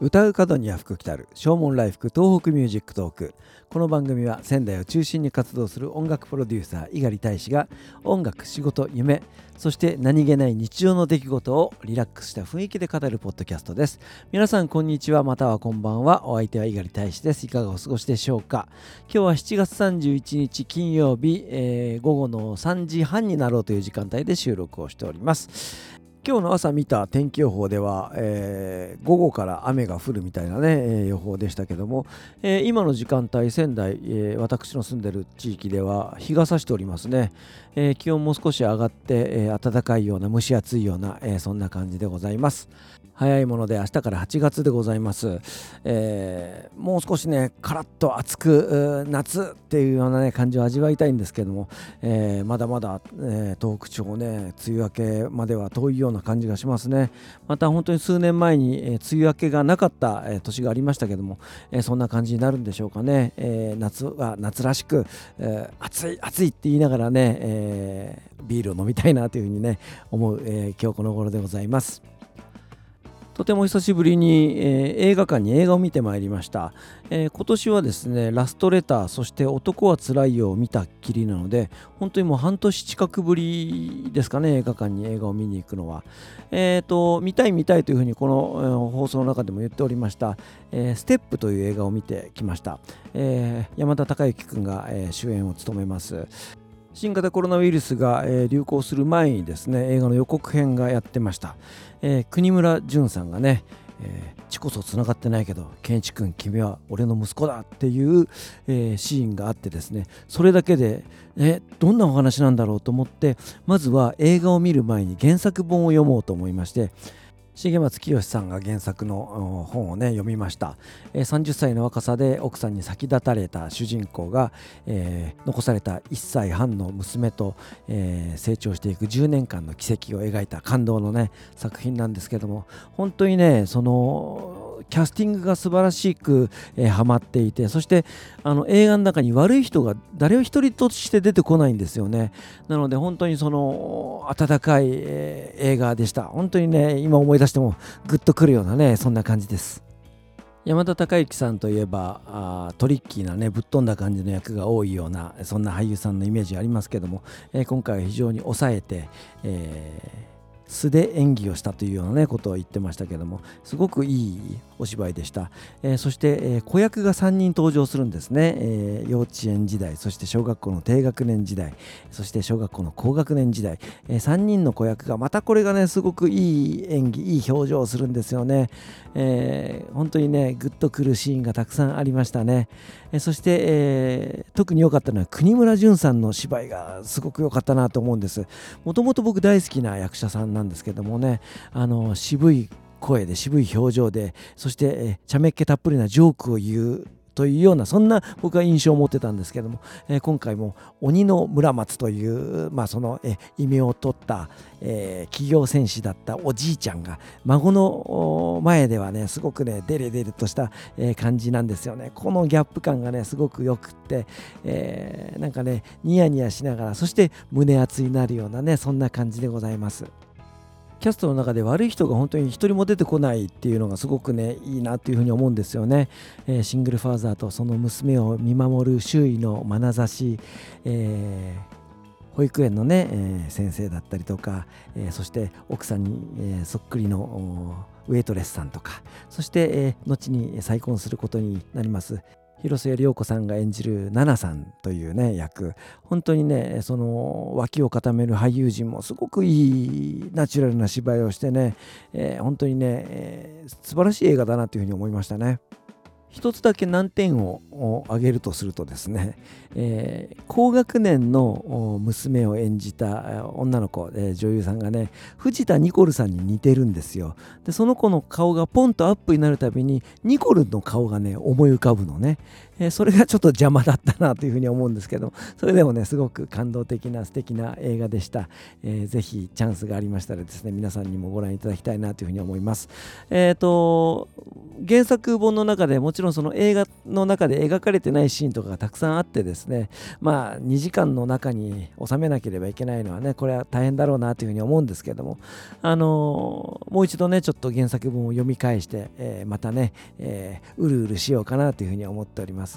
唱う門には福来たる。唱門来福東北ミュージックトーク。この番組は仙台を中心に活動する音楽プロデューサー猪狩大使が音楽仕事夢そして何気ない日常の出来事をリラックスした雰囲気で語るポッドキャストです。皆さんこんにちはまたはこんばんは。お相手は猪狩大使です。いかがお過ごしでしょうか？今日は7月31日金曜日、えー、午後の3時半になろうという時間帯で収録をしております。今日の朝見た天気予報では、えー、午後から雨が降るみたいなね、えー、予報でしたけども、えー、今の時間帯仙台、え私の住んでる地域では日が差しておりますね、え気温も少し上がって、え暖かいような蒸し暑いような、えそんな感じでございます。早いもので明日から8月でございます、えー、もう少しねカラッと暑く夏っていうようなね感じを味わいたいんですけども、えー、まだまだ、えー、東北地方ね梅雨明けまでは遠いような感じがしますね。また本当に数年前に、え、梅雨明けがなかった、え、年がありましたけども、え、そんな感じになるんでしょうかね、え、夏は夏らしく、え、暑い暑いって言いながらね、え、ビールを飲みたいなというふうにね思う、えー、今日この頃でございます。とても久しぶりに、えー、映画館に映画を見てまいりました、えー、今年はですねラストレターそして男はつらいよを見たっきりなので本当にもう半年近くぶりですかね映画館に映画を見に行くのは。えっ、ー、と見たい見たいというふうにこの、放送の中でも言っておりました、えー、ステップという映画を見てきました、え、山田孝之君が、え、主演を務めます。新型コロナウイルスが、え、流行する前にですね映画の予告編がやってました、えー、国村淳さんがねえー、ちこそつながってないけど健一君君は俺の息子だっていう、えー、シーンがあってですねそれだけで、えどんなお話なんだろうと思ってまずは映画を見る前に原作本を読もうと思いまして重松清さんが原作の本をね読みました、えー、30歳の若さで奥さんに先立たれた主人公が、えー、残された1歳半の娘と、えー、成長していく10年間の奇跡を描いた感動のね作品なんですけども本当にねそのキャスティングが素晴らしく、えー、ハマっていてそしてあの映画の中に悪い人が誰を一人として出てこないんですよね。なので本当にその温かい、えー、映画でした。本当にね今思い出してもグッとくるようなねそんな感じです。山田孝之さんといえばあトリッキーなねぶっ飛んだ感じの役が多いようなそんな俳優さんのイメージありますけども、えー、今回は非常に抑えて、えー素で演技をしたというような、ね、ことを言ってましたけどもすごくいいお芝居でした、えー、そして、えー、子役が3人登場するんですね、えー、幼稚園時代そして小学校の低学年時代そして小学校の高学年時代、え3人の子役がまたこれがねすごくいい演技いい表情をするんですよね、え本当にねグッとくるシーンがたくさんありましたね、えそして、え特に良かったのは国村淳さんの芝居がすごく良かったなと思うんです。もともと僕大好きな役者さんなんですけどもね。あの渋い声で渋い表情でそして、え茶目っ気たっぷりなジョークを言うというようなそんな僕は印象を持ってたんですけども、えー、今回も鬼の村松という、まあ、その、え異名を取った、えー、企業戦士だったおじいちゃんが孫の前ではねすごくねデレデレとした、えー、感じなんですよねこのギャップ感がねすごくよくって、え、なんかねニヤニヤしながらそして胸熱になるようなねそんな感じでございます。キャストの中で悪い人が本当に一人も出てこないっていうのがすごくねいいなっていうふうに思うんですよね、えー、シングルファーザーとその娘を見守る周囲の眼差し、えー、保育園のね、えー、先生だったりとか、えそして奥さんに、えそっくりのウェイトレスさんとかそして、え後に再婚することになります。広末涼子さんが演じる奈々さんというね役本当にねその脇を固める俳優陣もすごくいいナチュラルな芝居をしてね、えー、本当にね、えー、素晴らしい映画だなというふうに思いましたね。一つだけ難点を挙げるとするとですね、えー、高学年の娘を演じた女の子、えー、女優さんがね藤田ニコルさんに似てるんですよ。でその子の顔がポンとアップになるたびにニコルの顔がね思い浮かぶのね、えー、それがちょっと邪魔だったなというふうに思うんですけどそれでもねすごく感動的な素敵な映画でした、えー、ぜひチャンスがありましたらですね皆さんにもご覧いただきたいなというふうに思います。えっ、ー、と原作本の中でもちろんその映画の中で描かれてないシーンとかがたくさんあってですねまあ2時間の中に収めなければいけないのはねこれは大変だろうなというふうに思うんですけどもあの、もう一度ねちょっと原作本を読み返して、えー、またね、えー、うるうるしようかなというふうに思っております。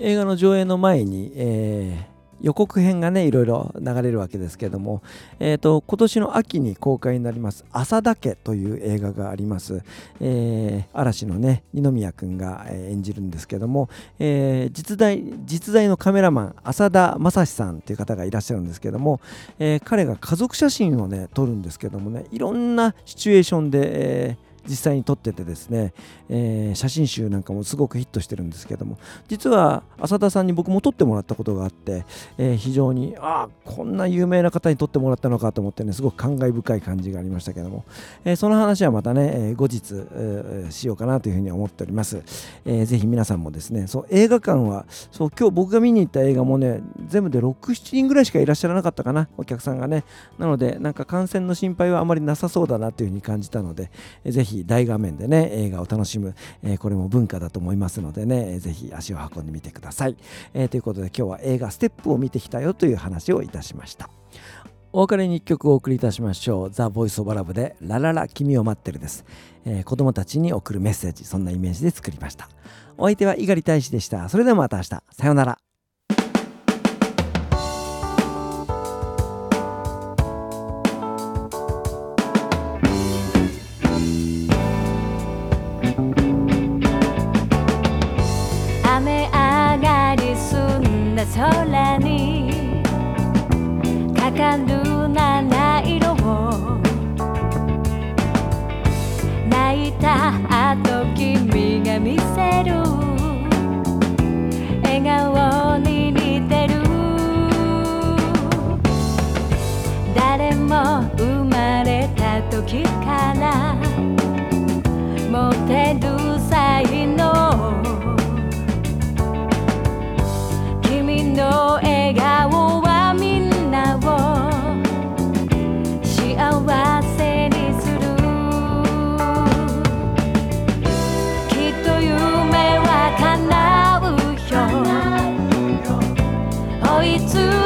映画の上映の前に、えー予告編がねいろいろ流れるわけですけども、えーと、今年の秋に公開になります「朝だけ」という映画があります、えー、嵐のね二宮君が演じるんですけども、えー、実在実在のカメラマン浅田正史さんという方がいらっしゃるんですけども、えー、彼が家族写真をね撮るんですけどもねいろんなシチュエーションで、えー実際に撮っててですね、えー、写真集なんかもすごくヒットしてるんですけども実は浅田さんに僕も撮ってもらったことがあって、えー、非常にああこんな有名な方に撮ってもらったのかと思ってねすごく感慨深い感じがありましたけども、えー、その話はまたね、え後日、えしようかなというふうに思っております、えー、ぜひ皆さんもですねそう映画館はそう今日僕が見に行った映画もね全部で67人ぐらいしかいらっしゃらなかったかなお客さんがね。なのでなんか感染の心配はあまりなさそうだなというふうに感じたので、えー、ぜひ大画面でね映画を楽しむ、えー、これも文化だと思いますのでねぜひ足を運んでみてください、えー、ということで今日は映画ステップを見てきたよという話をいたしましたお別れに1曲お送りいたしましょう。ザ・ボイス・オブ・ラブでラララ君を待ってるです、えー、子供たちに送るメッセージ、そんなイメージで作りました。お相手は猪狩大使でした。それではまた明日。さようなら。かかうよ